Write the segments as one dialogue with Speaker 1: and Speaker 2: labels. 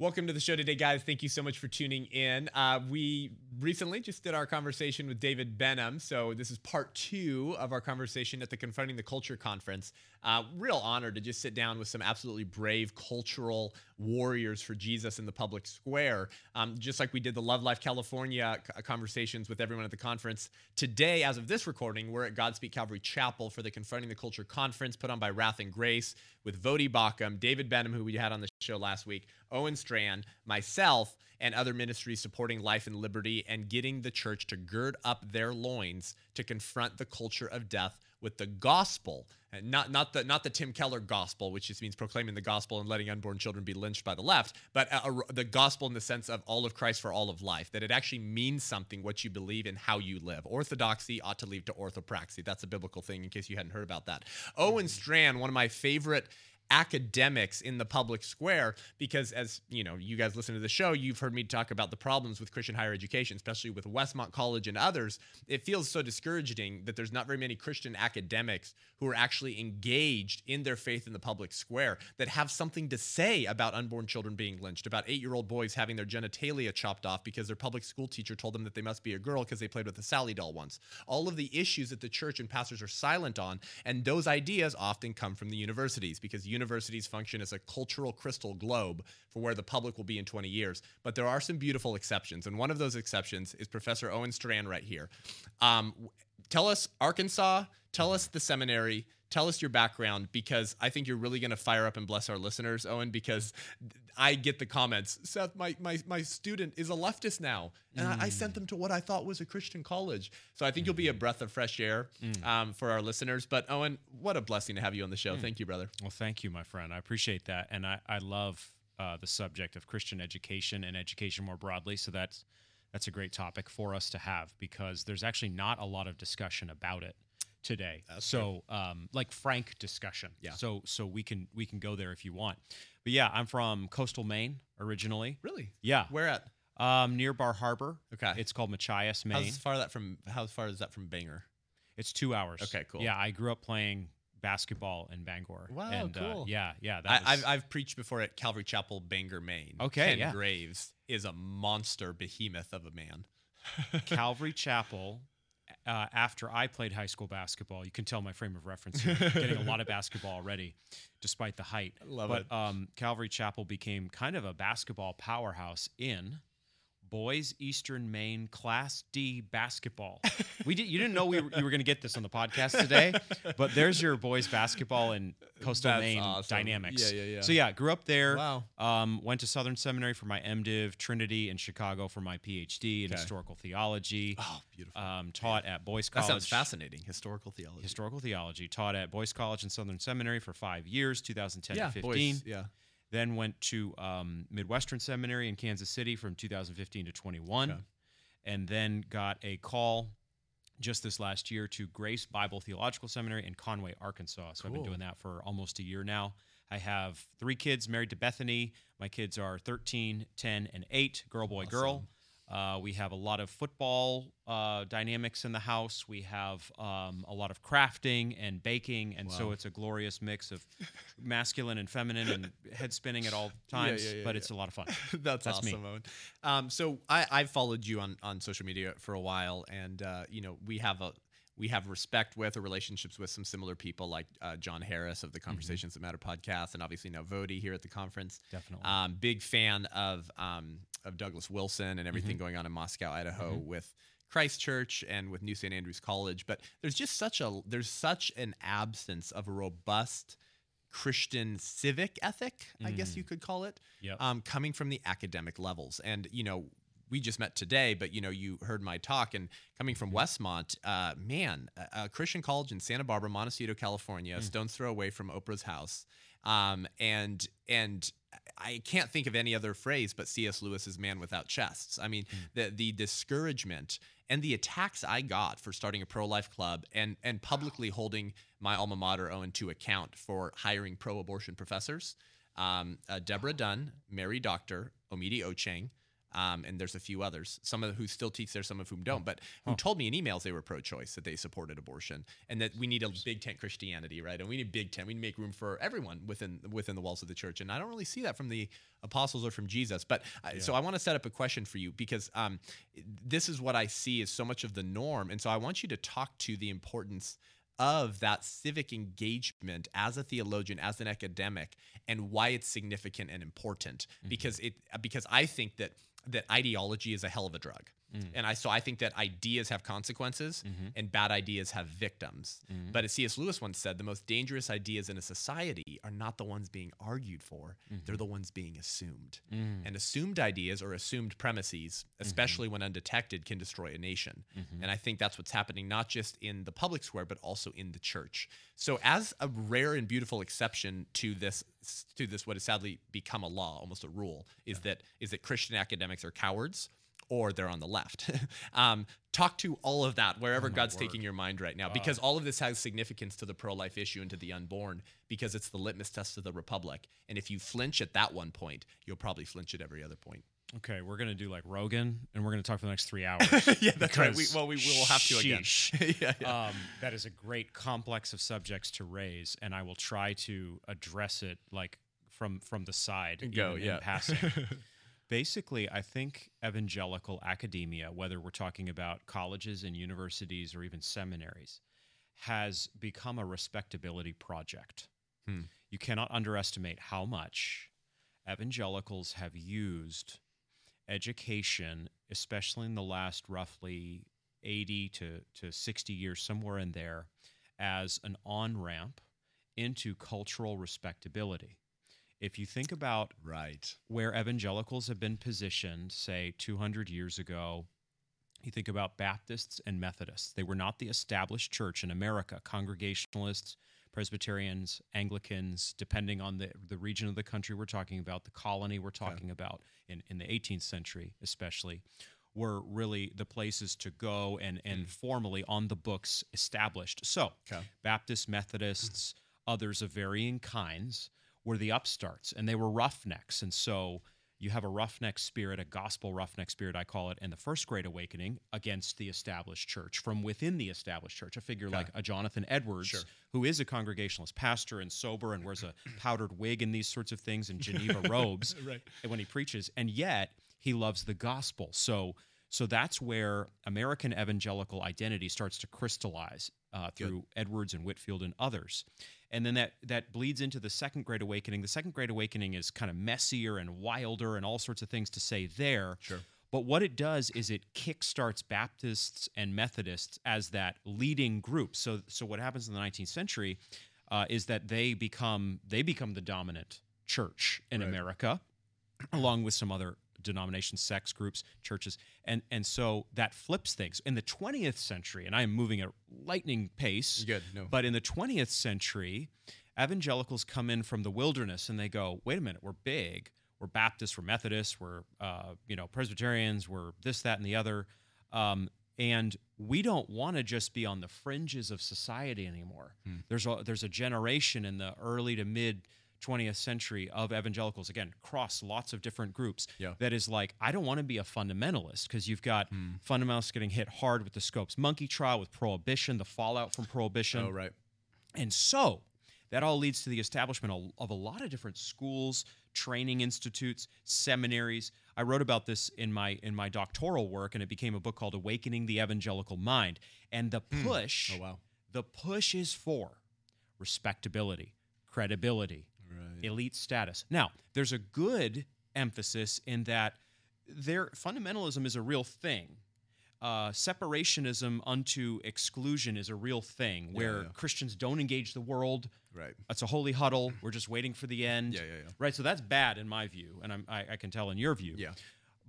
Speaker 1: Welcome to the show today, guys. Thank you so much for tuning in. Uh, we recently just did our conversation with David Benham. So, this is part two of our conversation at the Confronting the Culture conference. Uh, real honor to just sit down with some absolutely brave cultural warriors for Jesus in the public square. Um, just like we did the Love Life California conversations with everyone at the conference. Today, as of this recording, we're at Godspeak Calvary Chapel for the Confronting the Culture conference put on by Wrath and Grace with Voddie Baucham, David Benham, who we had on the show last week, Owen Strachan, myself, and other ministries supporting life and liberty and getting the church to gird up their loins to confront the culture of death with the gospel. And not not the not the Tim Keller gospel, which just means proclaiming the gospel and letting unborn children be lynched by the left, but a, a, the gospel in the sense of all of Christ for all of life. That it actually means something what you believe and how you live. Orthodoxy ought to lead to orthopraxy. That's a biblical thing. In case you hadn't heard about that. Owen mm-hmm. Strachan, one of my favorite academics in the public square because as you know you guys listen to the show you've heard me talk about the problems with christian higher education especially with westmont college and others. It feels so discouraging that there's not very many christian academics who are actually engaged in their faith in the public square that have something to say about unborn children being lynched about eight-year-old boys having their genitalia chopped off because their public school teacher told them that they must be a girl because they played with a sally doll once. All of the issues that the church and pastors are silent on and those ideas often come from the universities because universities function as a cultural crystal globe for where the public will be in 20 years. But there are some beautiful exceptions. And one of those exceptions is Professor Owen Strachan right here. Um, tell us Arkansas, tell us the seminary, tell us your background because I think you're really going to fire up and bless our listeners, Owen, because I get the comments. Seth, my my, my student is a leftist now, and I, I sent them to what I thought was a Christian college. So I think you'll be a breath of fresh air um, for our listeners. But Owen, what a blessing to have you on the show. Thank you, brother.
Speaker 2: Well, thank you, my friend. I appreciate that, and I I love uh, the subject of Christian education and education more broadly. So that's that's a great topic for us to have because there's actually not a lot of discussion about it today. so, um, like frank discussion.
Speaker 1: Yeah.
Speaker 2: So so we can we can go there if you want. But yeah, I'm from coastal Maine originally.
Speaker 1: Really?
Speaker 2: Yeah.
Speaker 1: Where at?
Speaker 2: Um, near Bar Harbor.
Speaker 1: Okay.
Speaker 2: It's called Machias, Maine.
Speaker 1: How's far that from? How far is that from Bangor?
Speaker 2: It's two hours.
Speaker 1: Okay, cool.
Speaker 2: Yeah, I grew up playing basketball in Bangor.
Speaker 1: Wow,
Speaker 2: and, uh,
Speaker 1: cool.
Speaker 2: yeah, yeah. That
Speaker 1: I,
Speaker 2: was,
Speaker 1: I've I've preached before at Calvary Chapel, Bangor, Maine.
Speaker 2: Okay,
Speaker 1: Ken
Speaker 2: yeah.
Speaker 1: Graves is a monster behemoth of a man.
Speaker 2: Calvary Chapel. Uh, after I played high school basketball, you can tell my frame of reference. Here. Getting a lot of basketball already, despite the height.
Speaker 1: love
Speaker 2: but,
Speaker 1: it.
Speaker 2: Um, Calvary Chapel became kind of a basketball powerhouse in boys Eastern Maine Class D basketball. we did. You didn't know we were, you were going to get this on the podcast today, but there's your boys basketball and coastal
Speaker 1: That's
Speaker 2: Maine
Speaker 1: awesome.
Speaker 2: dynamics.
Speaker 1: Yeah, yeah, yeah.
Speaker 2: So yeah, grew up there.
Speaker 1: Wow.
Speaker 2: Um, went to Southern Seminary for my MDiv, Trinity in Chicago for my PhD in
Speaker 1: Okay.
Speaker 2: historical theology.
Speaker 1: Oh, beautiful.
Speaker 2: Um, taught at Boyce College.
Speaker 1: that sounds fascinating. Historical theology.
Speaker 2: Historical theology. Taught at Boyce College and Southern Seminary for five years, 2010
Speaker 1: yeah,
Speaker 2: to 15.
Speaker 1: boys. Yeah.
Speaker 2: Then went to um, Midwestern Seminary in Kansas City from 2015 to 21.
Speaker 1: Okay.
Speaker 2: And then got a call just this last year to Grace Bible Theological Seminary in Conway, Arkansas. So I've been doing that for almost a year now. I have three kids married to Bethany. My kids are 13, 10, and 8, girl, boy, girl. Uh, we have a lot of football uh, dynamics in the house. We have um, a lot of crafting and baking, and so it's a glorious mix of masculine and feminine and head spinning at all times.
Speaker 1: yeah, yeah,
Speaker 2: but
Speaker 1: yeah.
Speaker 2: it's a lot of fun.
Speaker 1: That's,
Speaker 2: That's me.
Speaker 1: awesome, Owen. Um, so I, I've followed you on, on social media for a while, and uh, you know we have a we have respect with or relationships with some similar people like uh, John Harris of the Conversations That Matter podcast, and obviously now Voddie here at the conference.
Speaker 2: Definitely.
Speaker 1: Um, big fan of um, of Douglas Wilson and everything going on in Moscow, Idaho, with Christ Church and with New St. Andrews College. But there's just such a there's such an absence of a robust Christian civic ethic, I guess you could call it,
Speaker 2: Yep.
Speaker 1: um, coming from the academic levels. And you know, we just met today, but you know, you heard my talk, and coming from Westmont, uh, man, a, a Christian college in Santa Barbara, Montecito, California, a stone's throw away from Oprah's house, um, and and I can't think of any other phrase but C.S. Lewis's "Man Without Chests." I mean, the the discouragement and the attacks I got for starting a pro life club and and publicly holding my alma mater Owen to account for hiring pro abortion professors. Um, uh, Deborah Dunn, Mary Doctor, Omedi Ochieng, um, and there's a few others, some of who still teach there, some of whom don't, but who told me in emails they were pro-choice, that they supported abortion, and that we need a big tent Christianity, right? And we need big tent. We need to make room for everyone within within the walls of the church. And I don't really see that from the apostles or from Jesus. But I so I want to set up a question for you because um, this is what I see as so much of the norm, and so I want you to talk to the importance of that civic engagement as a theologian as an academic and why it's significant and important because it because I think that that ideology is a hell of a drug. Mm. And I so I think that ideas have consequences mm-hmm. and bad ideas have victims. Mm-hmm. But as C.S. Lewis once said, the most dangerous ideas in a society are not the ones being argued for, they're mm-hmm. the ones being assumed. Mm. And assumed ideas or assumed premises, especially when undetected, can destroy a nation. And I think that's what's happening not just in the public square but also in the church. So as a rare and beautiful exception to this to this what has sadly become a law, almost a rule, is that is that Christian academics are cowards or they're on the left. um, talk to all of that wherever God's taking your mind right now, because all of this has significance to the pro life issue and to the unborn, because it's the litmus test of the republic. And if you flinch at that one point, you'll probably flinch at every other point.
Speaker 2: Okay, we're gonna do like Rogan, and we're gonna talk for the next three hours.
Speaker 1: yeah, that's right. We, well, we will have to again. yeah, yeah.
Speaker 2: Um, that is a great complex of subjects to raise, and I will try to address it like from from the side.
Speaker 1: Go,
Speaker 2: even
Speaker 1: yeah.
Speaker 2: In passing. Basically, I think evangelical academia, whether we're talking about colleges and universities or even seminaries, has become a respectability project.
Speaker 1: Hmm.
Speaker 2: You cannot underestimate how much evangelicals have used education, especially in the last roughly 80 to, to 60 years, somewhere in there, as an on ramp into cultural respectability. If you think about
Speaker 1: right.
Speaker 2: where evangelicals have been positioned, say 200 years ago, you think about Baptists and Methodists. They were not the established church in America. Congregationalists, Presbyterians, Anglicans, depending on the, the region of the country we're talking about, the colony we're talking about in, in the 18th century, especially, were really the places to go and, and mm. formally on the books established. So,
Speaker 1: Okay.
Speaker 2: Baptists, Methodists, others of varying kinds were the upstarts and they were roughnecks. And so you have a roughneck spirit, a gospel roughneck spirit, I call it, in the first great awakening against the established church from within the established church. A figure like a Jonathan Edwards,
Speaker 1: Sure.
Speaker 2: who is a congregationalist pastor and sober and wears a powdered wig and these sorts of things and Geneva robes
Speaker 1: Right.
Speaker 2: when he preaches, and yet he loves the gospel. So, so that's where American evangelical identity starts to crystallize uh, through Edwards and Whitefield and others, and then that that bleeds into the Second Great Awakening. The Second Great Awakening is kind of messier and wilder and all sorts of things to say there.
Speaker 1: Sure.
Speaker 2: But what it does is it kickstarts Baptists and Methodists as that leading group. So, so what happens in the 19th century uh, is that they become they become the dominant church in
Speaker 1: Right.
Speaker 2: America, along with some other denominations, sects, groups, churches, and and so that flips things. In the 20th century, and I am moving at lightning pace.
Speaker 1: Good. No.
Speaker 2: But in the 20th century, evangelicals come in from the wilderness and they go, wait a minute, we're big. We're Baptists, we're Methodists, we're uh, you know Presbyterians, we're this, that, and the other, um, and we don't want to just be on the fringes of society anymore. There's a there's a generation in the early to mid 20th century of evangelicals again cross lots of different groups
Speaker 1: Yeah.
Speaker 2: that is like i don't want to be a fundamentalist because you've got hmm. fundamentalists getting hit hard with the scopes monkey trial with prohibition the fallout from prohibition
Speaker 1: oh, right.
Speaker 2: and so that all leads to the establishment of- a lot of different schools, training institutes, seminaries. I wrote about this in my in my doctoral work and it became a book called Awakening the Evangelical Mind. And the hmm. oh, push
Speaker 1: Oh, wow.
Speaker 2: the push is for respectability, credibility. Elite status. Now, there's a good emphasis in that their fundamentalism is a real thing. Uh, separationism unto exclusion is a real thing where
Speaker 1: yeah.
Speaker 2: Christians don't engage the world.
Speaker 1: Right.
Speaker 2: It's a holy huddle. We're just waiting for the end.
Speaker 1: Yeah, yeah, yeah.
Speaker 2: Right. So that's bad in my view, and I'm, I, I can tell in your view.
Speaker 1: Yeah.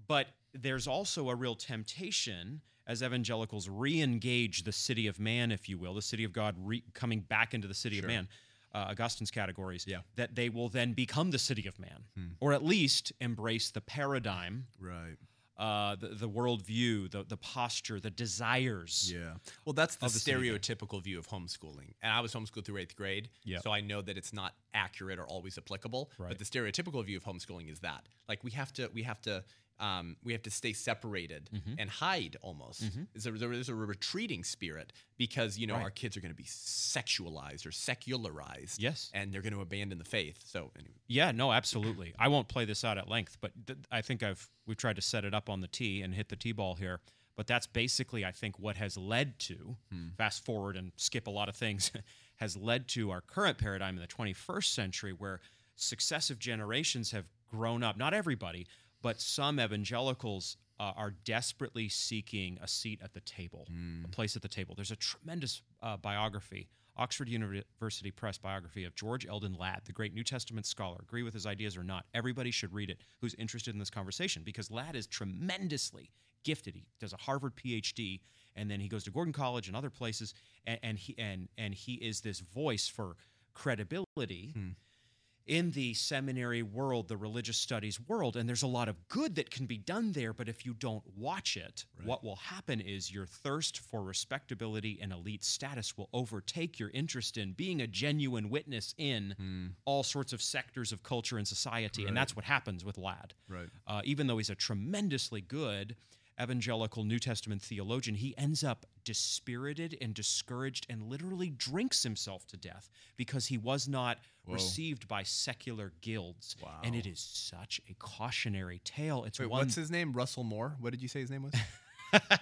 Speaker 2: But there's also a real temptation as evangelicals re-engage the city of man, if you will, the city of God re- coming back into the city
Speaker 1: Sure.
Speaker 2: of man, uh, Augustine's categories,
Speaker 1: Yeah. Hmm.
Speaker 2: that they will then become the city of man, or at least embrace the paradigm,
Speaker 1: Right.
Speaker 2: uh, the, the worldview, the, the posture, the desires.
Speaker 1: Yeah. Well, that's the,
Speaker 2: the
Speaker 1: stereotypical view of homeschooling. And I was homeschooled through eighth grade.
Speaker 2: Yep.
Speaker 1: So I know that it's not accurate or always applicable.
Speaker 2: Right.
Speaker 1: But the stereotypical view of homeschooling is that. Like we have to we have to um, we have to stay separated
Speaker 2: Mhm.
Speaker 1: and hide almost.
Speaker 2: Mhm.
Speaker 1: There's, a, there's a retreating spirit because you know
Speaker 2: Right.
Speaker 1: our kids are going to be sexualized or secularized,
Speaker 2: Yes.
Speaker 1: and they're going to abandon the faith. So anyway,
Speaker 2: Yeah, no, absolutely. I won't play this out at length, but th- I think I've we've tried to set it up on the tee and hit the tee ball here. But that's basically, I think, what has led to fast forward and skip a lot of things has led to our current paradigm in the 21st century, where successive generations have grown up. Not everybody, but some evangelicals uh, are desperately seeking a seat at the table, a place at the table. There's a tremendous uh, biography, Oxford University Press biography of George Eldon Ladd, the great New Testament scholar. Agree with his ideas or not? Everybody should read it who's interested in this conversation because Ladd is tremendously gifted. He does a Harvard PhD, and then he goes to Gordon College and other places, and, and he and and he is this voice for credibility in the seminary world, the religious studies world, and there's a lot of good that can be done there. But if you don't watch it, what will happen is your thirst for respectability and elite status will overtake your interest in being a genuine witness in all sorts of sectors of culture and society. And that's what happens with Ladd.
Speaker 1: Right.
Speaker 2: Uh, even though he's a tremendously good evangelical New Testament theologian, he ends up dispirited and discouraged and literally drinks himself to death because he was not received by secular guilds.
Speaker 1: Wow.
Speaker 2: And it is such a cautionary tale. It's
Speaker 1: Wait,
Speaker 2: one
Speaker 1: what's his name? Russell Moore. What did you say his name was?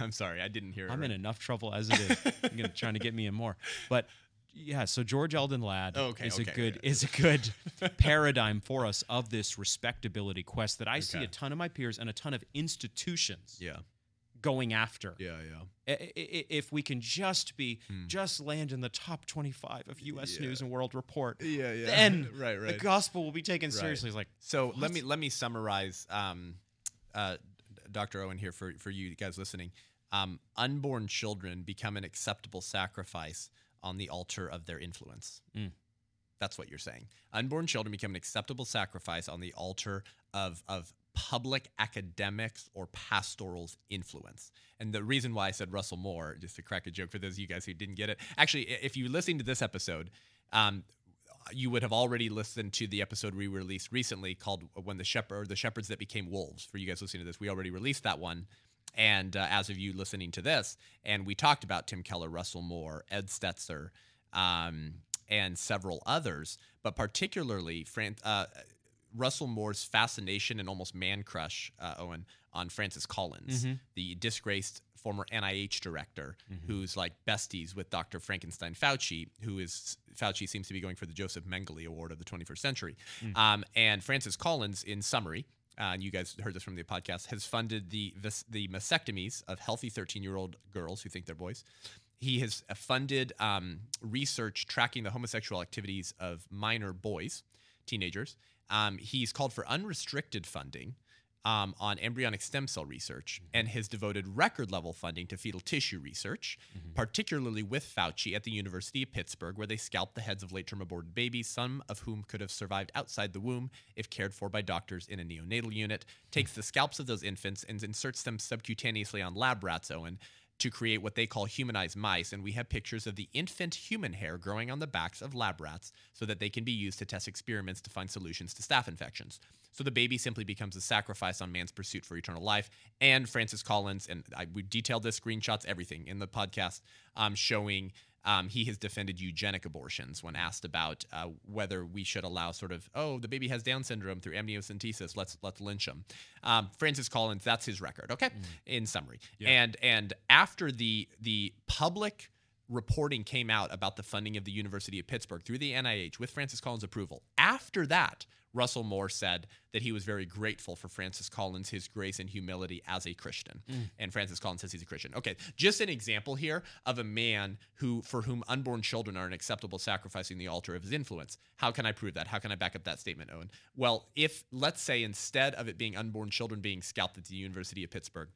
Speaker 1: I'm sorry, I didn't hear it.
Speaker 2: I'm
Speaker 1: right.
Speaker 2: in enough trouble as it is. You're trying to get me in more. But yeah, so George Eldon Ladd
Speaker 1: Oh, okay,
Speaker 2: is
Speaker 1: okay,
Speaker 2: a good
Speaker 1: okay.
Speaker 2: is a good paradigm for us of this respectability quest that I see a ton of my peers and a ton of institutions
Speaker 1: Yeah,
Speaker 2: going after.
Speaker 1: yeah, yeah.
Speaker 2: If we can just be just land in the top 25 of U.S.
Speaker 1: Hmm. Yeah.
Speaker 2: News and World Report,
Speaker 1: Yeah, yeah.
Speaker 2: then
Speaker 1: right, right.
Speaker 2: the gospel will be taken seriously. It's like
Speaker 1: So let me let me summarize, um, uh, Dr. Owen here for for you guys listening. Um, unborn children become an acceptable sacrifice on the altar of their influence.
Speaker 2: Mm.
Speaker 1: That's what you're saying. Unborn children become an acceptable sacrifice on the altar of of public academics or pastoral's influence. And the reason why I said Russell Moore, just to crack a joke for those of you guys who didn't get it, actually, if you're listening to this episode, um, you would have already listened to the episode we released recently called "When the Shepherd," the shepherds that became wolves. For you guys listening to this, we already released that one. And uh, as of you listening to this, and we talked about Tim Keller, Russell Moore, Ed Stetzer, um, and several others, but particularly Fran- uh, Russell Moore's fascination and almost man crush, uh, Owen, on Francis Collins, the disgraced former NIH director, who's like besties with Dr. Frankenstein Fauci, who is Fauci seems to be going for the Joseph Mengele Award of the 21st century. Um, and Francis Collins, in summary, uh, and you guys heard this from the podcast, has funded the the mastectomies of healthy 13 year old girls who think they're boys. He has uh, funded um, research tracking the homosexual activities of minor boys, teenagers. Um, he's called for unrestricted funding um, on embryonic stem cell research mm-hmm. and has devoted record level funding to fetal tissue research, mm-hmm. particularly with Fauci at the University of Pittsburgh, where they scalped the heads of late term aborted babies, some of whom could have survived outside the womb if cared for by doctors in a neonatal unit, takes hmm. the scalps of those infants and inserts them subcutaneously on lab rats, Owen. To create what they call humanized mice, and we have pictures of the infant human hair growing on the backs of lab rats so that they can be used to test experiments to find solutions to staph infections. So the baby simply becomes a sacrifice on man's pursuit for eternal life. And Francis Collins, and I, we detailed this, screenshots, everything in the podcast, um, showing um, he has defended eugenic abortions when asked about uh, whether we should allow sort of oh the baby has Down syndrome through amniocentesis let's let's lynch him. Um, Francis Collins that's his record. Okay, in summary, and and after the the public reporting came out about the funding of the University of Pittsburgh through the NIH with Francis Collins' approval. After that, Russell Moore said that he was very grateful for Francis Collins, his grace and humility as a Christian. And Francis Collins says he's a Christian. Okay, just an example here of a man who, for whom unborn children are an acceptable sacrifice in the altar of his influence. How can I prove that? How can I back up that statement, Owen? Well, if let's say instead of it being unborn children being scalped at the University of Pittsburgh,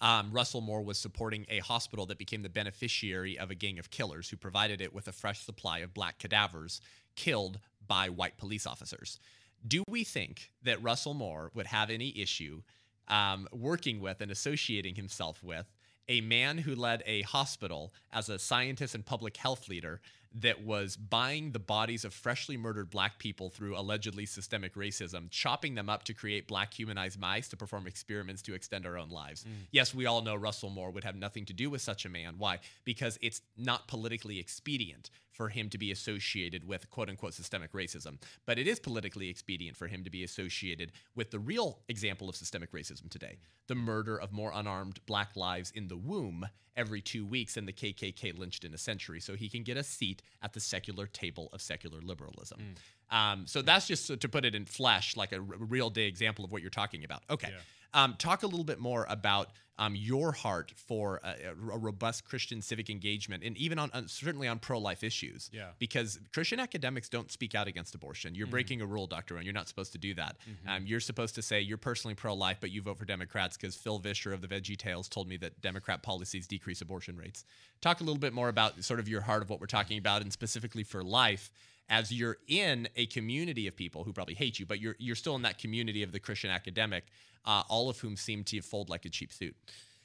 Speaker 1: um, Russell Moore was supporting a hospital that became the beneficiary of a gang of killers who provided it with a fresh supply of black cadavers killed by white police officers. Do we think that Russell Moore would have any issue um, working with and associating himself with a man who led a hospital as a scientist and public health leader that was buying the bodies of freshly murdered black people through allegedly systemic racism, chopping them up to create black humanized mice to perform experiments to extend our own lives. Mm. Yes, we all know Russell Moore would have nothing to do with such a man. Why? Because it's not politically expedient for him to be associated with quote unquote systemic racism. But it is politically expedient for him to be associated with the real example of systemic racism today the murder of more unarmed black lives in the womb every two weeks than the KKK lynched in a century. So he can get a seat at the secular table of secular liberalism. Um, so that's just to put it in flesh, like a r- real day example of what you're talking about. Okay. Um, talk a little bit more about um, your heart for a, a robust Christian civic engagement, and even on, on certainly on pro-life issues.
Speaker 2: Yeah.
Speaker 1: Because Christian academics don't speak out against abortion. You're breaking a rule, Doctor Owen. You're not supposed to do that. Um, you're supposed to say you're personally pro-life, but you vote for Democrats because Phil Vischer of the Veggie Tales told me that Democrat policies decrease abortion rates. Talk a little bit more about sort of your heart of what we're talking about, and specifically for life as you're in a community of people who probably hate you, but you're you're still in that community of the Christian academic, uh, all of whom seem to fold like a cheap suit.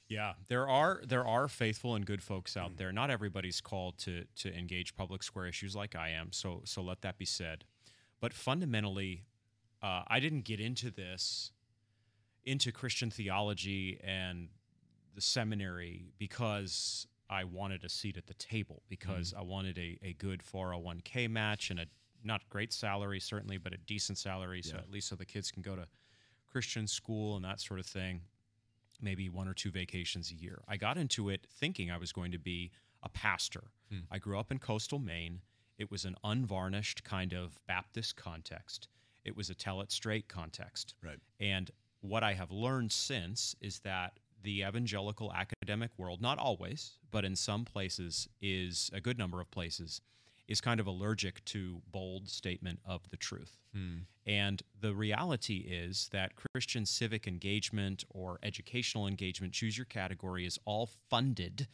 Speaker 2: Yeah, there are there are faithful and good folks out there. Not everybody's called to to engage public square issues like I am. So so let that be said. But fundamentally, uh, I didn't get into this into Christian theology and the seminary because I wanted a seat at the table because I wanted a, a good 401k match and a not great salary certainly, but a decent salary, so
Speaker 1: Yeah.
Speaker 2: at least so the kids can go to Christian school and that sort of thing maybe one or two vacations a year. I got into it thinking I was going to be a pastor.
Speaker 1: Hmm.
Speaker 2: I grew up in coastal Maine. It was an unvarnished kind of Baptist context. It was a tell it straight context.
Speaker 1: Right.
Speaker 2: And what I have learned since is that the evangelical academic world, not always, but in some places, is a good number of places, is kind of allergic to bold statement of the truth. Hmm. And the reality is that Christian civic engagement or educational engagement, choose your category, is all funded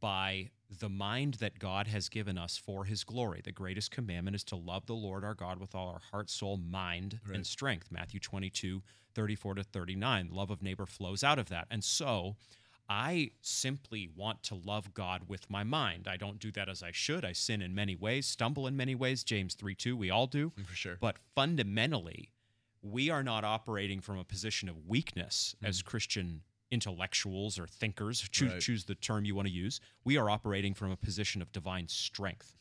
Speaker 2: by the mind that God has given us for his glory. The greatest commandment is to love the Lord our God with all our heart, soul, mind, and strength. Matthew 22, 34 to 39. Love of neighbor flows out of that. And so I simply want to love God with my mind. I don't do that as I should. I sin in many ways, stumble in many ways. James 3 2, we all do.
Speaker 1: For sure.
Speaker 2: But fundamentally, we are not operating from a position of weakness as mm-hmm. Christian intellectuals or thinkers. Choose,
Speaker 1: Right.
Speaker 2: choose the term you want to use. We are operating from a position of divine strength.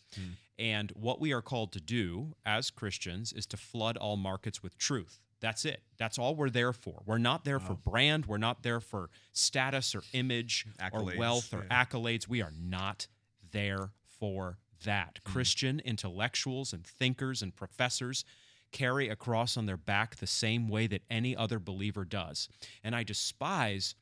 Speaker 2: And what we are called to do as Christians is to flood all markets with truth. That's it. That's all we're there for. We're not there for brand. We're not there for status or image or wealth or
Speaker 1: yeah.
Speaker 2: accolades. We are not there for that.
Speaker 1: Hmm.
Speaker 2: Christian intellectuals and thinkers and professors carry a cross on their back the same way that any other believer does. And I despise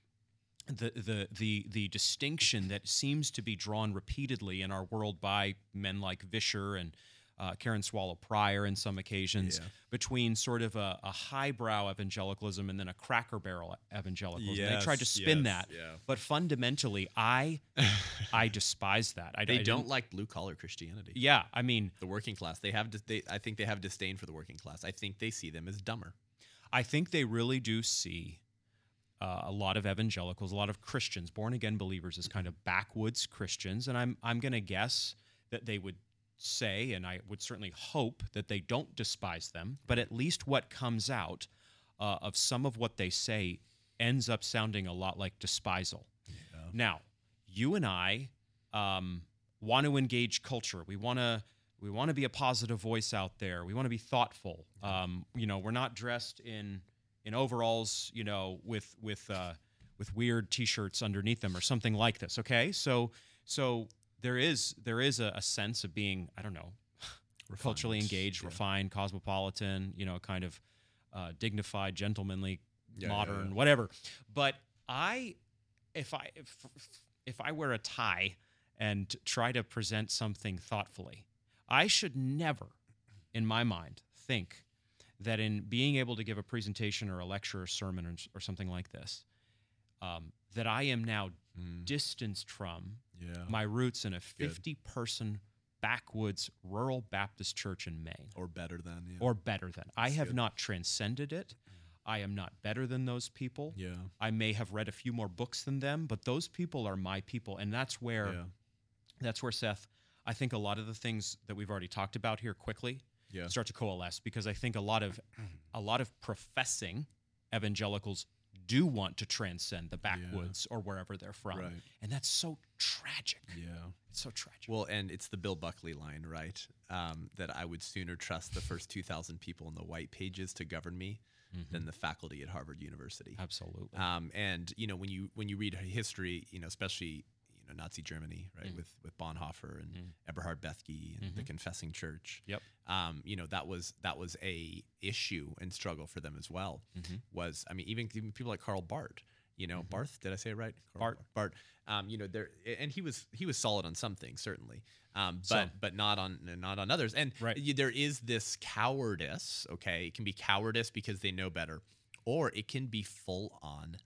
Speaker 2: the the the the distinction that seems to be drawn repeatedly in our world by men like Vischer and uh, Karen Swallow Prior in some occasions
Speaker 1: Yeah.
Speaker 2: between sort of a, a highbrow evangelicalism and then a cracker barrel evangelicalism. they tried to spin
Speaker 1: yes,
Speaker 2: that,
Speaker 1: yeah.
Speaker 2: but fundamentally, I I despise that. I,
Speaker 1: They
Speaker 2: I
Speaker 1: don't like blue collar Christianity.
Speaker 2: Yeah, I mean,
Speaker 1: The working class. They have. They, I think they have disdain for the working class. I think they see them as dumber.
Speaker 2: I think they really do see uh, a lot of evangelicals, a lot of Christians, born again believers, as kind of backwoods Christians, and I'm I'm going to guess that they would say, and I would certainly hope that they don't despise them, but at least what comes out uh, of some of what they say ends up sounding a lot like despisal. Now, you and I um, want to engage culture. We want to we want to be a positive voice out there. We want to be thoughtful. Um, you know, we're not dressed in in overalls. You know, with with uh, with weird T-shirts underneath them or something like this. Okay, so so there is there is a, a sense of being I don't know culturally engaged,
Speaker 1: yeah.
Speaker 2: refined, cosmopolitan. You know, kind of uh, dignified, gentlemanly,
Speaker 1: Yeah,
Speaker 2: modern,
Speaker 1: yeah.
Speaker 2: whatever. But I, if I if, if I wear a tie and try to present something thoughtfully, I should never, in my mind, think that in being able to give a presentation or a lecture or sermon or, or something like this, um, that I am now distanced from
Speaker 1: Mm. Yeah.
Speaker 2: my roots in a
Speaker 1: Good.
Speaker 2: 50 person backwoods rural Baptist church in Maine
Speaker 1: or better than. Yeah.
Speaker 2: or better than. I have
Speaker 1: good.
Speaker 2: not transcended it. I am not better than those people.
Speaker 1: yeah.
Speaker 2: I may have read a few more books than them, but those people are my people, and that's where
Speaker 1: Yeah.
Speaker 2: that's where Seth. I think a lot of the things that we've already talked about here quickly
Speaker 1: Yeah.
Speaker 2: start to coalesce because I think a lot of a lot of professing evangelicals do want to transcend the backwoods or wherever they're from,
Speaker 1: Right.
Speaker 2: and that's so tragic.
Speaker 1: Yeah.
Speaker 2: It's so tragic.
Speaker 1: Well, and it's the Bill Buckley line, right? Um, that I would sooner trust the first 2,000 people in the white pages to govern me than the faculty at Harvard University.
Speaker 2: Absolutely.
Speaker 1: Um, and you know, when you when you read history, you know, especially you know Nazi Germany, right,
Speaker 2: Mm.
Speaker 1: with with Bonhoeffer and Eberhard Bethge and the Confessing Church.
Speaker 2: Mm-hmm. Yep.
Speaker 1: Um, you know, that was that was a issue and struggle for them as well.
Speaker 2: Mm-hmm.
Speaker 1: Was I mean, even, even people like Karl Barth. You know, Barth. Did I say it right? Karl
Speaker 2: Barth.
Speaker 1: Barth. Um, you know, there and he was he was solid on some things certainly, um, but
Speaker 2: Some.
Speaker 1: but not on not on others. And
Speaker 2: Right.
Speaker 1: there is this cowardice. Okay, it can be cowardice because they know better, or it can be full on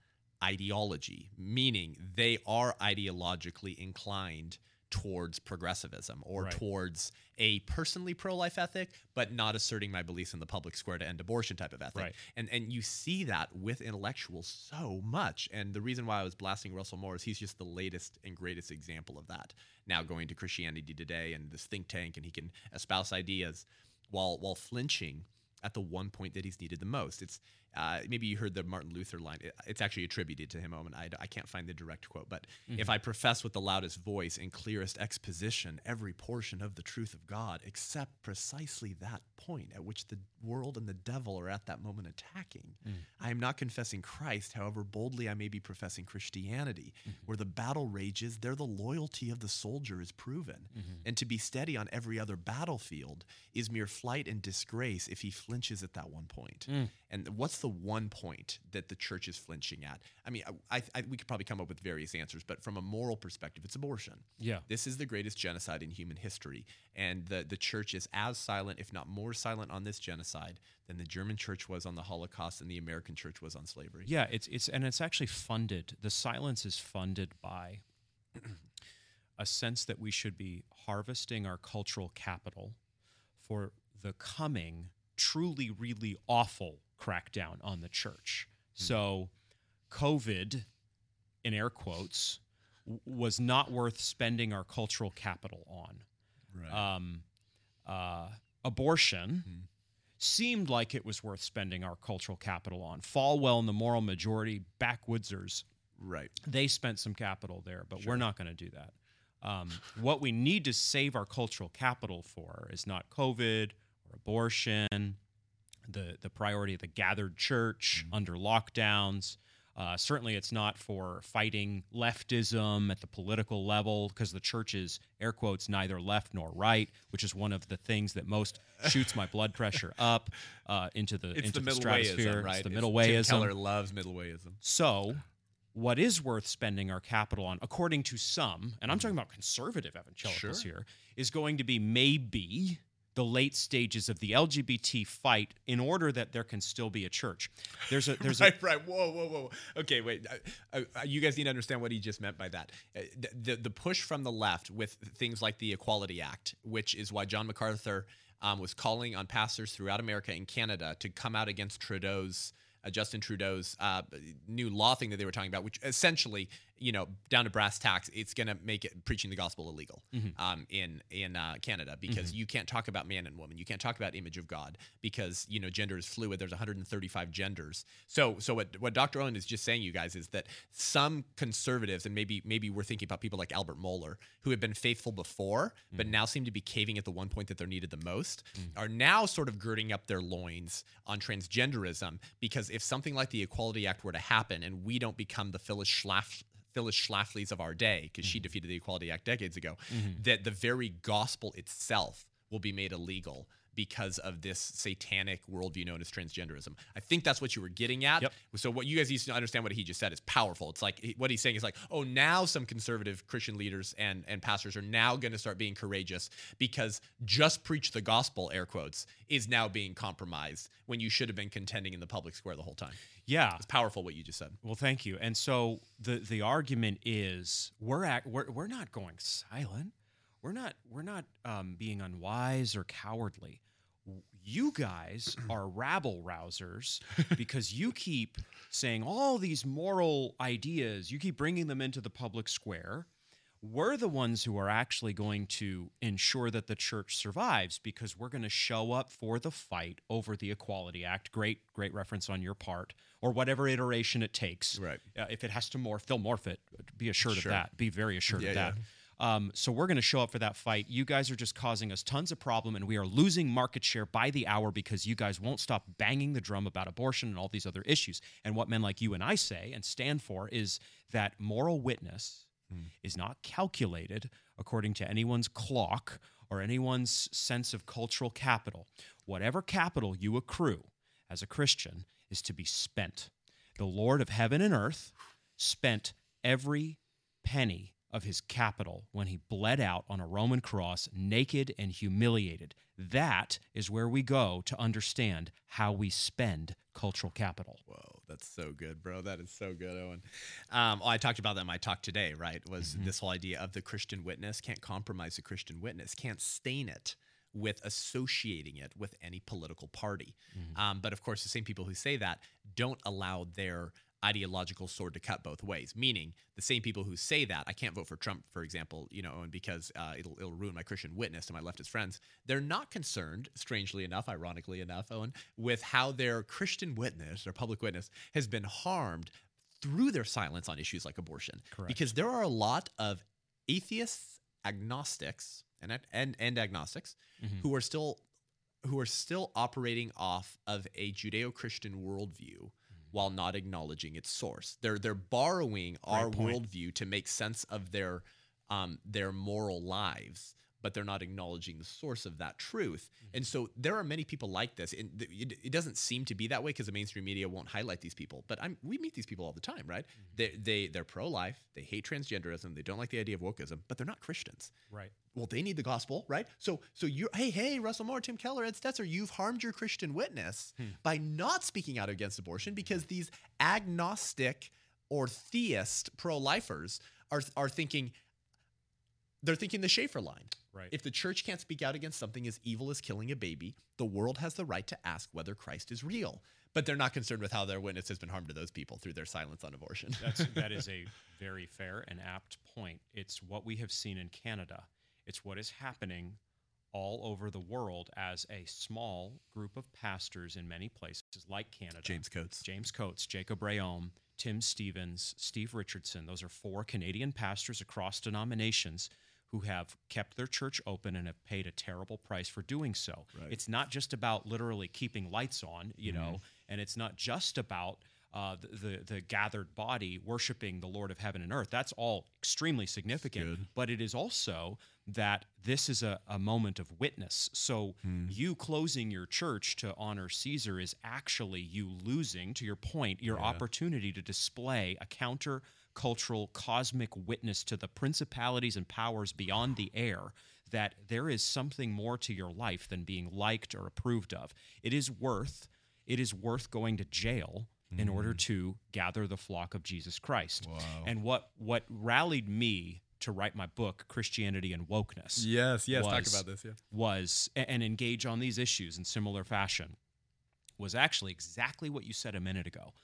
Speaker 1: ideology, meaning they are ideologically inclined towards progressivism or
Speaker 2: Right.
Speaker 1: towards a personally pro-life ethic but not asserting my beliefs in the public square to end abortion type of ethic
Speaker 2: Right.
Speaker 1: and and you see that with intellectuals so much and the reason why i was blasting russell moore is he's just the latest and greatest example of that now going to christianity today and this think tank and he can espouse ideas while while flinching at the one point that he's needed the most it's uh, maybe you heard the Martin Luther line. It- it's actually attributed to him. Owen. I, I can't find the direct quote, but if mm-hmm. I profess with the loudest voice and clearest exposition every portion of the truth of God, except precisely that point at which the world and the devil are at that moment attacking, mm. I am not confessing Christ. However boldly I may be professing Christianity, mm-hmm. where the battle rages, there the loyalty of the soldier is proven, mm-hmm. and to be steady on every other battlefield is mere flight and disgrace if he flinches at that one point. Mm. And what's the one point that the church is flinching at? I mean, I, I, we could probably come up with various answers, but from a moral perspective, it's abortion.
Speaker 2: yeah.
Speaker 1: This is the greatest genocide in human history, and the the church is as silent, if not more silent, on this genocide than the German church was on the Holocaust and the American church was on slavery.
Speaker 2: Yeah, it's it's and it's actually funded. The silence is funded by a sense that we should be harvesting our cultural capital for the coming truly really awful crackdown on the church. So COVID in air quotes w- was not worth spending our cultural capital on.
Speaker 1: Right.
Speaker 2: Um, uh, abortion seemed like it was worth spending our cultural capital on. Falwell and the moral majority backwoodsers,
Speaker 1: right.
Speaker 2: they spent some capital there, but we're not going to do that. Um, what we need to save our cultural capital for is not COVID or abortion, the the priority of the gathered church under lockdowns. Uh, certainly, it's not for fighting leftism at the political level because the church is air quotes neither left nor right, which is one of the things that most shoots my blood pressure up uh, into the
Speaker 1: It's
Speaker 2: into
Speaker 1: the
Speaker 2: the,
Speaker 1: middle
Speaker 2: stratosphere.
Speaker 1: right?
Speaker 2: It's the middle wayism.
Speaker 1: Keller loves middle wayism.
Speaker 2: So, what is worth spending our capital on, according to some, and I'm talking about conservative evangelicals
Speaker 1: Sure.
Speaker 2: here, is going to be maybe the late stages of the LGBT fight in order that there can still be a church. There's a there's a
Speaker 1: right, right. Whoa, whoa, whoa. Okay, wait. Uh, you guys need to understand what he just meant by that. Uh, the, the the push from the left with things like the Equality Act, which is why John MacArthur um, was calling on pastors throughout America and Canada to come out against Trudeau's. Uh, Justin Trudeau's uh, new law thing that they were talking about, which essentially, you know, down to brass tacks, it's going to make it preaching the gospel illegal um, in in uh, Canada because you can't talk about man and woman, you can't talk about image of God because you know gender is fluid. There's 135 genders. So so what what Dr. Owen is just saying, you guys, is that some conservatives and maybe maybe we're thinking about people like Albert Mohler who have been faithful before, but now seem to be caving at the one point that they're needed the most, are now sort of girding up their loins on transgenderism because if something like the Equality Act were to happen and we don't become the Phyllis Schlaf Phyllis Schlafly's of our day, because she mm-hmm. defeated the Equality Act decades ago, mm-hmm. that the very gospel itself will be made illegal because of this satanic worldview known as transgenderism. I think that's what you were getting at.
Speaker 2: Yep.
Speaker 1: So what you guys need to understand what he just said is powerful. It's like what he's saying is like, oh, now some conservative Christian leaders and and pastors are now going to start being courageous because just preach the gospel, air quotes, is now being compromised when you should have been contending in the public square the whole time.
Speaker 2: yeah.
Speaker 1: It's powerful what you just said.
Speaker 2: Well, thank you. And so the the argument is we're act, we're we're not going silent. We're not we're not um, being unwise or cowardly. You guys are rabble rousers because you keep saying all these moral ideas. You keep bringing them into the public square. we're the ones who are actually going to ensure that the church survives because we're going to show up for the fight over the Equality Act. Great, great reference on your part, or whatever iteration it takes.
Speaker 1: Right.
Speaker 2: Uh, if it has to morph, they'll morph it. Be assured
Speaker 1: Sure.
Speaker 2: of that. Be very assured
Speaker 1: Yeah,
Speaker 2: of that. Um, so we're going to show up for that fight. You guys are just causing us tons of problem, and we are losing market share by the hour because you guys won't stop banging the drum about abortion and all these other issues. And what men like you and I say and stand for is that moral witness is not calculated according to anyone's clock or anyone's sense of cultural capital. Whatever capital you accrue as a Christian is to be spent. The Lord of heaven and earth spent every penny of his capital when he bled out on a Roman cross, naked and humiliated. That is where we go to understand how we spend cultural capital.
Speaker 1: Whoa, that's so good, bro. That is so good, Owen. Um, oh, I talked about that in my talk today, right? Was this whole idea of the Christian witness can't compromise the Christian witness, can't stain it with associating it with any political party. Um, but of course, the same people who say that don't allow their ideological sword to cut both ways. Meaning, the same people who say that I can't vote for Trump, for example, you know, and because uh, it'll it'll ruin my Christian witness to my leftist friends, they're not concerned, strangely enough, ironically enough, Owen, with how their Christian witness, their public witness, has been harmed through their silence on issues like abortion.
Speaker 2: Correct.
Speaker 1: Because there are a lot of atheists, agnostics, and and and agnostics
Speaker 2: Mhm.
Speaker 1: who are still who are still operating off of a Judeo-Christian worldview while not acknowledging its source. They're they're borrowing our worldview to make sense of their um, their moral lives, but they're not acknowledging the source of that truth. Mm-hmm. And so there are many people like this. And it, doesn't seem to be that way because the mainstream media won't highlight these people. But I'm, we meet these people all the time, right? Mm-hmm. They they they're pro-life. They hate transgenderism. They don't like the idea of wokeism, but they're not Christians
Speaker 2: Right.
Speaker 1: well, they need the gospel, right? So, so you're, hey, hey, Russell Moore, Tim Keller, Ed Stetzer, you've harmed your Christian witness hmm. by not speaking out against abortion because mm-hmm. these agnostic or theist pro-lifers are are thinking they're thinking the Schaeffer line.
Speaker 2: Right.
Speaker 1: If the church can't speak out against something as evil as killing a baby, the world has the right to ask whether Christ is real. But they're not concerned with how their witness has been harmed to those people through their silence on abortion.
Speaker 2: That's that is a very fair and apt point. It's what we have seen in Canada. It's what is happening all over the world as a small group of pastors in many places like Canada.
Speaker 1: James Coates.
Speaker 2: James Coates, Jacob Reaume, Tim Stephens, Steve Richardson. Those are four Canadian pastors across denominations who have kept their church open and have paid a terrible price for doing so.
Speaker 1: Right.
Speaker 2: It's not just about literally keeping lights on, you know, and it's not just about uh, the, the the gathered body worshiping the Lord of heaven and earth. That's all extremely significant.
Speaker 1: Good.
Speaker 2: But it is also that this is a, a moment of witness. So you closing your church to honor Caesar is actually you losing, to your point, your opportunity to display a counter cultural cosmic witness to the principalities and powers beyond the air that there is something more to your life than being liked or approved of. It is worth it is worth going to jail in order mm. to gather the flock of Jesus Christ.
Speaker 1: Wow.
Speaker 2: And what what rallied me to write my book Christianity and Wokeness
Speaker 1: Yes, yes. talk
Speaker 2: was-
Speaker 1: about this. Yeah.
Speaker 2: was and engage on these issues in similar fashion was actually exactly what you said a minute ago.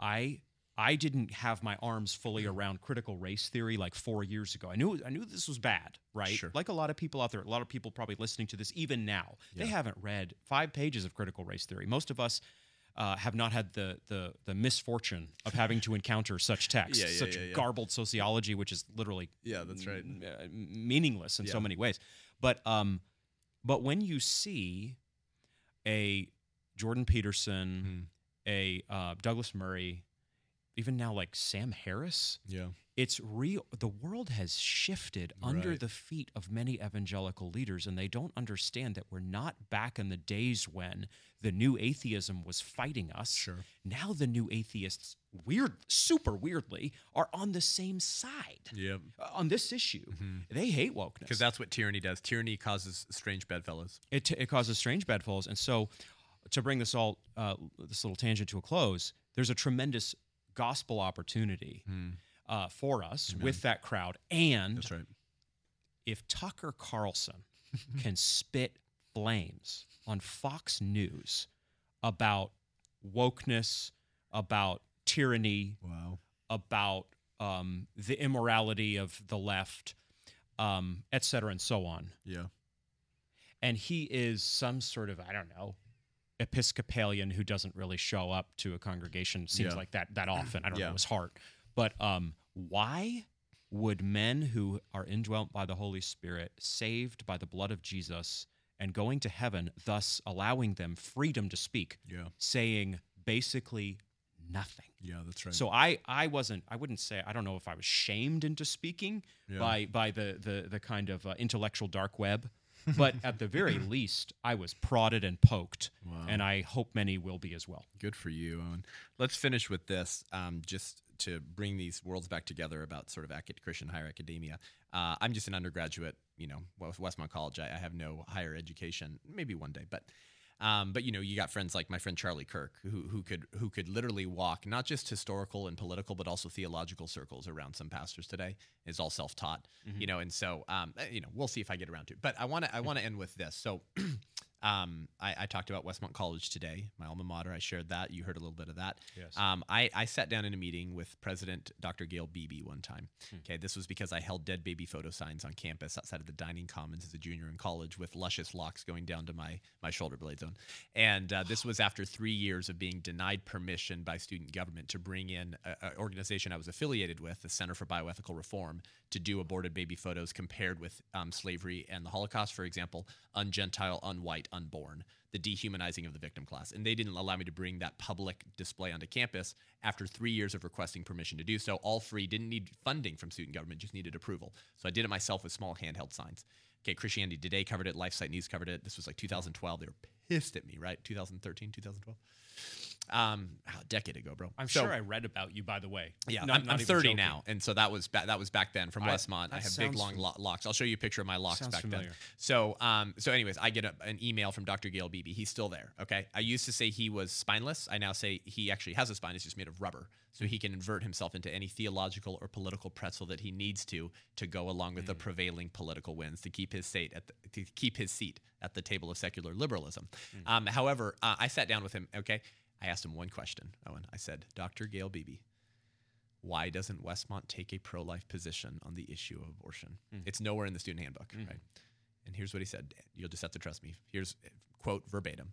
Speaker 2: I I didn't have my arms fully around critical race theory like 4 years ago. I knew I knew this was bad, right?
Speaker 1: Sure.
Speaker 2: Like a lot of people out there, a lot of people probably listening to this even now. They haven't read 5 pages of critical race theory. Most of us uh, have not had the, the the misfortune of having to encounter such text,
Speaker 1: Yeah, yeah,
Speaker 2: such
Speaker 1: yeah, yeah.
Speaker 2: garbled sociology, which is literally
Speaker 1: Yeah, that's right.
Speaker 2: m- uh, meaningless in so many ways. But um, but when you see a Jordan Peterson,
Speaker 1: Mm-hmm.
Speaker 2: a uh, Douglas Murray, even now like Sam Harris,
Speaker 1: Yeah.
Speaker 2: it's real. The world has shifted under the feet of many evangelical leaders, and they don't understand that we're not back in the days when the new atheism was fighting us.
Speaker 1: Sure.
Speaker 2: Now the new atheists, weird, super weirdly, are on the same side
Speaker 1: Yep.
Speaker 2: uh, on this issue. They hate wokeness
Speaker 1: Because that's what tyranny does. Tyranny causes strange bedfellows.
Speaker 2: it, it causes strange bedfalls. And so, to bring this all uh, this little tangent to a close, there's a tremendous gospel opportunity uh, for us with that crowd. And
Speaker 1: That's right.
Speaker 2: if Tucker Carlson can spit flames on Fox News about wokeness, about tyranny,
Speaker 1: Wow.
Speaker 2: about um, the immorality of the left, um, et cetera, and so on.
Speaker 1: Yeah.
Speaker 2: And he is some sort of I don't know Episcopalian who doesn't really show up to a congregation. Seems
Speaker 1: Yeah.
Speaker 2: like that that often. I don't
Speaker 1: Yeah.
Speaker 2: know his heart, but um, why would men who are indwelt by the Holy Spirit, saved by the blood of Jesus, and going to heaven, thus allowing them freedom to speak,
Speaker 1: Yeah.
Speaker 2: saying basically nothing?
Speaker 1: Yeah, that's right.
Speaker 2: So I I wasn't I wouldn't say I don't know if I was shamed into speaking
Speaker 1: Yeah.
Speaker 2: by by the the the kind of uh, intellectual dark web, but at the very least I was prodded and poked,
Speaker 1: Wow.
Speaker 2: and I hope many will be as well.
Speaker 1: Good for you, Owen. Let's finish with this, um, just to bring these worlds back together about sort of acad- Christian higher academia. Uh, I'm just an undergraduate, you know, with Westmont College. I, I have no higher education, maybe one day, but. Um, but you know, you got friends like my friend Charlie Kirk, who who could who could literally walk not just historical and political, but also theological circles around some pastors today. Is all self taught, you know, and so um, uh, you know, we'll see if I get around to it. But I want to I want to end with this. So um, I, I talked about Westmont College today, my alma mater. I shared that. You heard a little bit of that.
Speaker 2: Yes.
Speaker 1: Um, I, I sat down in a meeting with President Dr. Gayle Beebe one time. Okay, this was because I held dead baby photo signs on campus outside of the dining commons as a junior in college with luscious locks going down to my my shoulder blade zone. And uh, this was after three years of being denied permission by student government to bring in an organization I was affiliated with, the Center for Bioethical Reform, to do aborted baby photos compared with um, slavery and the Holocaust, for example, ungentile, unwhite, unborn, the dehumanizing of the victim class. And they didn't allow me to bring that public display onto campus after three years of requesting permission to do so, all free, didn't need funding from student government, just needed approval. So I did it myself with small handheld signs. Okay, Christianity Today covered it, LifeSite News covered it. This was like 2012. They were pissed at me, right? 2013, 2012. Um, a decade ago, bro.
Speaker 2: I'm
Speaker 1: So-
Speaker 2: sure I read about you, by the way.
Speaker 1: yeah,
Speaker 2: Not-
Speaker 1: I'm,
Speaker 2: not
Speaker 1: I'm 30
Speaker 2: joking.
Speaker 1: now, and so that was ba- that was back then from
Speaker 2: I-
Speaker 1: Westmont. I have big long lo- locks. I'll show you a picture of my locks back
Speaker 2: familiar.
Speaker 1: then. So, um, so anyways, I get a, an email from Dr. Gayle Beebe. He's still there. Okay, I used to say he was spineless. I now say he actually has a spine. It's just made of rubber, so he can invert himself into any theological or political pretzel that he needs to to go along with the
Speaker 2: Mm.
Speaker 1: prevailing political winds to keep his seat at the, to keep his seat at the table of secular liberalism.
Speaker 2: Mm.
Speaker 1: Um, however, uh, I sat down with him. Okay, I asked him one question. Owen, I said, Dr. Gayle Beebe, why doesn't Westmont take a pro life position on the issue of abortion? Mm. It's nowhere in the student handbook, mm. right? And here's what he said. You'll just have to trust me. Here's quote verbatim.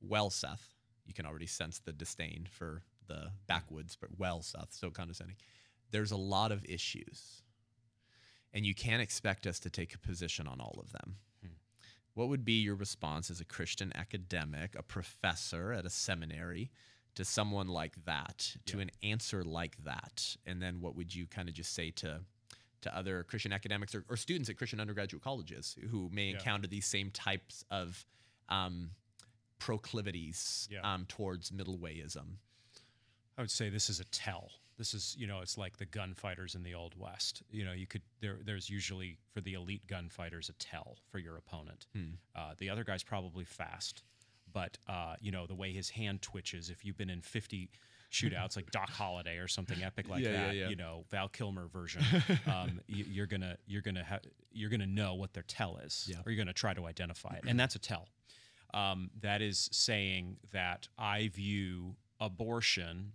Speaker 1: Well, Seth, you can already sense the disdain for the backwoods, but well, Seth, so condescending. There's a lot of issues, and you can't expect us to take a position on all of them. What would be your response as a Christian academic, a professor at a seminary, to someone like that, to an answer like that? And then what would you kind of just say to to other Christian academics or, or students at Christian undergraduate colleges who may
Speaker 2: Yeah.
Speaker 1: encounter these same types of um, proclivities
Speaker 2: Yeah.
Speaker 1: um, towards middle wayism?
Speaker 2: I would say this is a tell. This is, you know, it's like the gunfighters in the old west. You know, you could there. There's usually for the elite gunfighters a tell for your opponent.
Speaker 1: Hmm.
Speaker 2: Uh, the other guy's probably fast, but uh, you know the way his hand twitches. If you've been in 50 shootouts like Doc Holliday or something epic like
Speaker 1: Yeah, yeah,
Speaker 2: that,
Speaker 1: yeah.
Speaker 2: you know Val Kilmer version, um, you, you're gonna you're gonna ha- you're gonna know what their tell is,
Speaker 1: Yeah.
Speaker 2: or you're gonna try to identify it, and that's a tell. Um, that is saying that I view abortion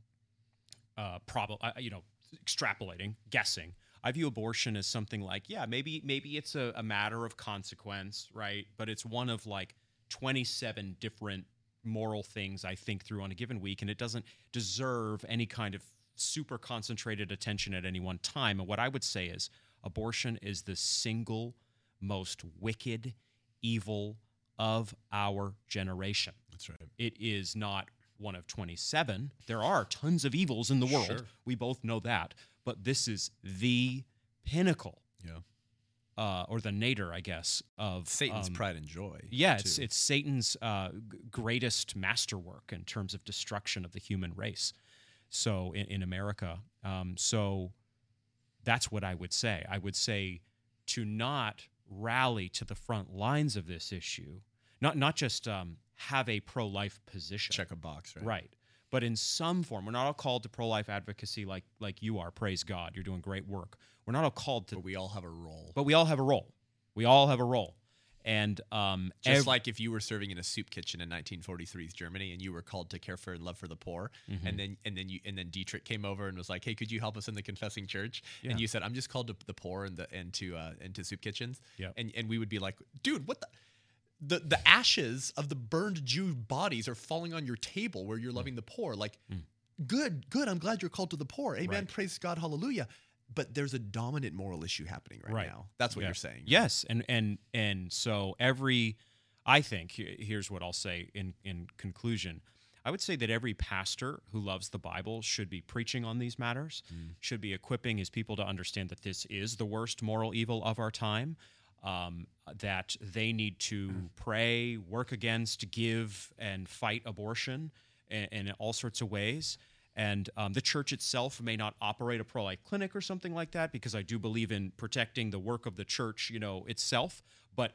Speaker 2: uh, probably you know extrapolating guessing. I view abortion as something like yeah maybe maybe it's a, a matter of consequence right? But it's one of like 27 different moral things i think through on a given week and it doesn't deserve any kind of super concentrated attention at any one time. And what i would say is abortion is the single most wicked evil of our generation.
Speaker 1: That's right.
Speaker 2: it is not one of 27. There are tons of evils in the world.
Speaker 1: Sure.
Speaker 2: We both know that. But this is the pinnacle,
Speaker 1: Yeah.
Speaker 2: uh, or the nadir, I guess, of
Speaker 1: Satan's
Speaker 2: um,
Speaker 1: pride and joy.
Speaker 2: Yeah, it's, it's Satan's uh, g- greatest masterwork in terms of destruction of the human race. So in, in America, um, so that's what I would say. I would say to not rally to the front lines of this issue, not not just um, have a pro life position,
Speaker 1: check a box, right?
Speaker 2: right, but in some form. We're not all called to pro life advocacy like like you are. Praise God, you're doing great work. We're not all called to
Speaker 1: But we all have a role.
Speaker 2: but we all have a role. We all have a role. And um,
Speaker 1: Just
Speaker 2: ev-
Speaker 1: like if you were serving in a soup kitchen in 1943 Germany and you were called to care for and love for the poor,
Speaker 2: Mm-hmm.
Speaker 1: and then and then you and then Dietrich came over and was like, "Hey, could you help us in the confessing church?"
Speaker 2: Yeah.
Speaker 1: And you said, "I'm just called to the poor and the and to uh, and to soup kitchens."
Speaker 2: Yeah.
Speaker 1: And and we would be like, "Dude, what the." The, the ashes of the burned Jew bodies are falling on your table where you're
Speaker 2: Mm.
Speaker 1: loving the poor. Like, good, good. I'm glad you're called to the poor. Amen.
Speaker 2: Right.
Speaker 1: Praise God. Hallelujah. But there's a dominant moral issue happening right,
Speaker 2: Right.
Speaker 1: now. That's what
Speaker 2: Yeah.
Speaker 1: you're saying.
Speaker 2: Yes, and and and so every, I think here's what I'll say in in conclusion. I would say that every pastor who loves the Bible should be preaching on these matters, should be equipping his people to understand that this is the worst moral evil of our time, um, that they need to pray, work against, give, and fight abortion in, in all sorts of ways. And um, the church itself may not operate a pro-life clinic or something like that, because I do believe in protecting the work of the church, you know, itself. But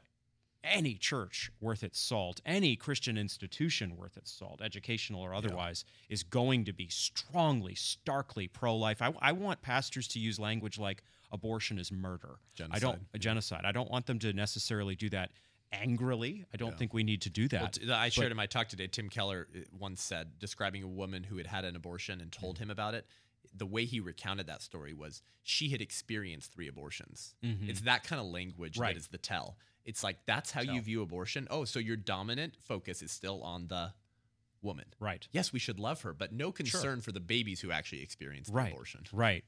Speaker 2: any church worth its salt, any Christian institution worth its salt, educational or otherwise, is going to be strongly, starkly pro-life. I, I want pastors to use language like abortion is murder. I don't
Speaker 1: Genocide,
Speaker 2: a genocide. I don't want them to necessarily do that angrily. I don't
Speaker 1: Yeah.
Speaker 2: think we need to do that.
Speaker 1: Well, t- I shared
Speaker 2: But-
Speaker 1: in my talk today. Tim Keller uh, once said, describing a woman who had had an abortion and told him about it. The way he recounted that story was she had experienced three abortions.
Speaker 2: Mhm.
Speaker 1: It's that kind of language
Speaker 2: Right.
Speaker 1: that is the tell. It's like that's how you view abortion. Oh, so your dominant focus is still on the woman.
Speaker 2: right.
Speaker 1: Yes, we should love her, but no concern for the babies who actually experienced the
Speaker 2: right
Speaker 1: abortion.
Speaker 2: right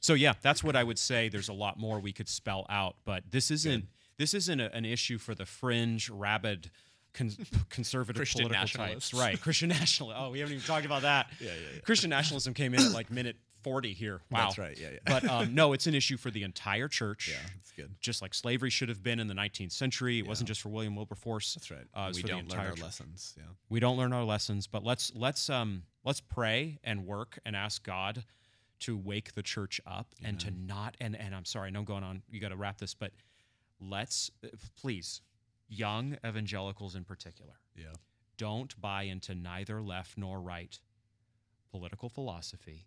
Speaker 2: so yeah that's what i would say there's a lot more we could spell out but this isn't this isn't a, an issue for the fringe rabid con- conservative
Speaker 1: Christian
Speaker 2: political
Speaker 1: nationalists.
Speaker 2: types right christian national oh we haven't even talked about that
Speaker 1: Yeah, yeah, yeah.
Speaker 2: christian nationalism came in at like minute 40 here wow
Speaker 1: That's right. Yeah, yeah.
Speaker 2: but um, no it's an issue for the entire church
Speaker 1: yeah, that's good.
Speaker 2: just like slavery should have been in the 19th century it wasn't just for william wilberforce
Speaker 1: That's right.
Speaker 2: uh,
Speaker 1: we don't learn our
Speaker 2: church.
Speaker 1: lessons. Yeah.
Speaker 2: we don't learn our lessons but let's let's um let's pray and work and ask god to wake the church up and to not and and i'm sorry i know i'm going on you got to wrap this but let's uh, please young evangelicals in particular
Speaker 1: Yeah.
Speaker 2: don't buy into neither left nor right political philosophy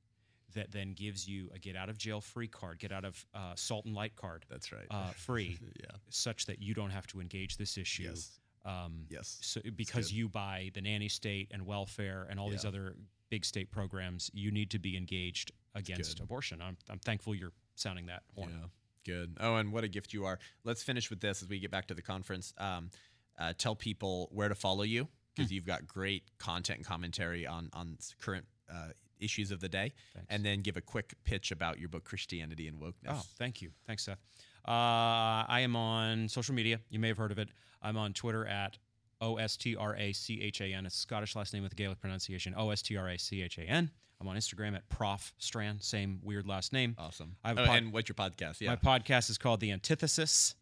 Speaker 2: that then gives you a get out of jail free card get out of uh, salt and light card
Speaker 1: That's right.
Speaker 2: uh, free
Speaker 1: yeah.
Speaker 2: such that you don't have to engage this issue
Speaker 1: Yes.
Speaker 2: um,
Speaker 1: Yes.
Speaker 2: so because you buy the nanny state and welfare and all these other big state programs, you need to be engaged against abortion. I'm, I'm thankful you're sounding that horn.
Speaker 1: Yeah, good. Oh, and what a gift you are. Let's finish with this as we get back to the conference. Um, uh, tell people where to follow you because you've got great content and commentary on on current uh, issues of the day,
Speaker 2: Thanks.
Speaker 1: and then give a quick pitch about your book Christianity and Wokeness.
Speaker 2: Oh, thank you. Thanks, Seth. Uh, I am on social media. You may have heard of it. I'm on Twitter at O S T R A C H A N. It's a Scottish last name with a Gaelic pronunciation. O S T R A C H A N. I'm on Instagram at Prof Strachan, same weird last name.
Speaker 1: Awesome.
Speaker 2: I have
Speaker 1: Oh,
Speaker 2: pod-
Speaker 1: and what's your podcast? Yeah.
Speaker 2: My podcast is called The Antithesis,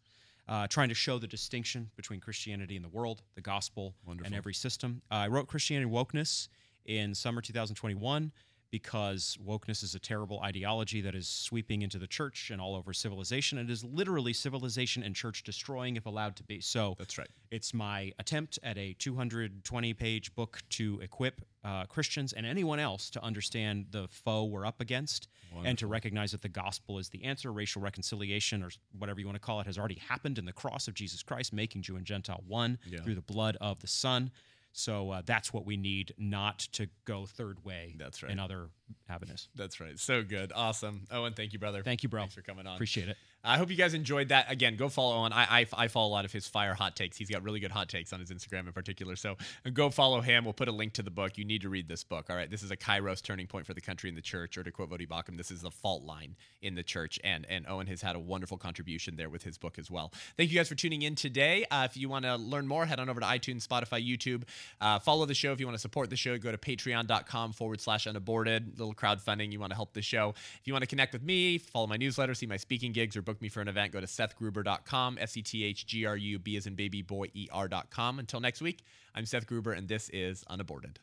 Speaker 2: uh, trying to show the distinction between Christianity and the world, the gospel,
Speaker 1: Wonderful.
Speaker 2: and every system. Uh, I wrote Christianity Wokeness in summer 2021 because wokeness is a terrible ideology that is sweeping into the church and all over civilization. It is literally civilization and church destroying if allowed to be. So
Speaker 1: That's right.
Speaker 2: it's my attempt at a 220 page book to equip uh, Christians and anyone else to understand the foe we're up against and to recognize that the gospel is the answer. Racial reconciliation, or whatever you want to call it, has already happened in the cross of Jesus Christ, making Jew and Gentile one
Speaker 1: Yeah.
Speaker 2: through the blood of the Son. So uh, that's what we need, not to go third way
Speaker 1: That's right.
Speaker 2: in other avenues.
Speaker 1: That's right. So good. Awesome. Owen, thank you, brother.
Speaker 2: Thank you, bro.
Speaker 1: Thanks for coming on.
Speaker 2: Appreciate it.
Speaker 1: I hope you guys enjoyed that. Again, go follow Owen. I, I, I follow a lot of his fire hot takes. He's got really good hot takes on his Instagram in particular. So go follow him. We'll put a link to the book. You need to read this book. All right. This is a Kairos turning point for the country and the church, or to quote Voddie Baucham, this is the fault line in the church. And and Owen has had a wonderful contribution there with his book as well. Thank you guys for tuning in today. Uh, if you want to learn more, head on over to iTunes, Spotify, YouTube. Uh, follow the show. If you want to support the show, go to patreon.com forward slash unaborted. Little crowdfunding. You want to help the show. If you want to connect with me, follow my newsletter, see my speaking gigs, or book me for an event, go to sethgruber.com, S E T H G R U B as in baby boy E R.com. Until next week, I'm Seth Gruber, and this is Unaborted.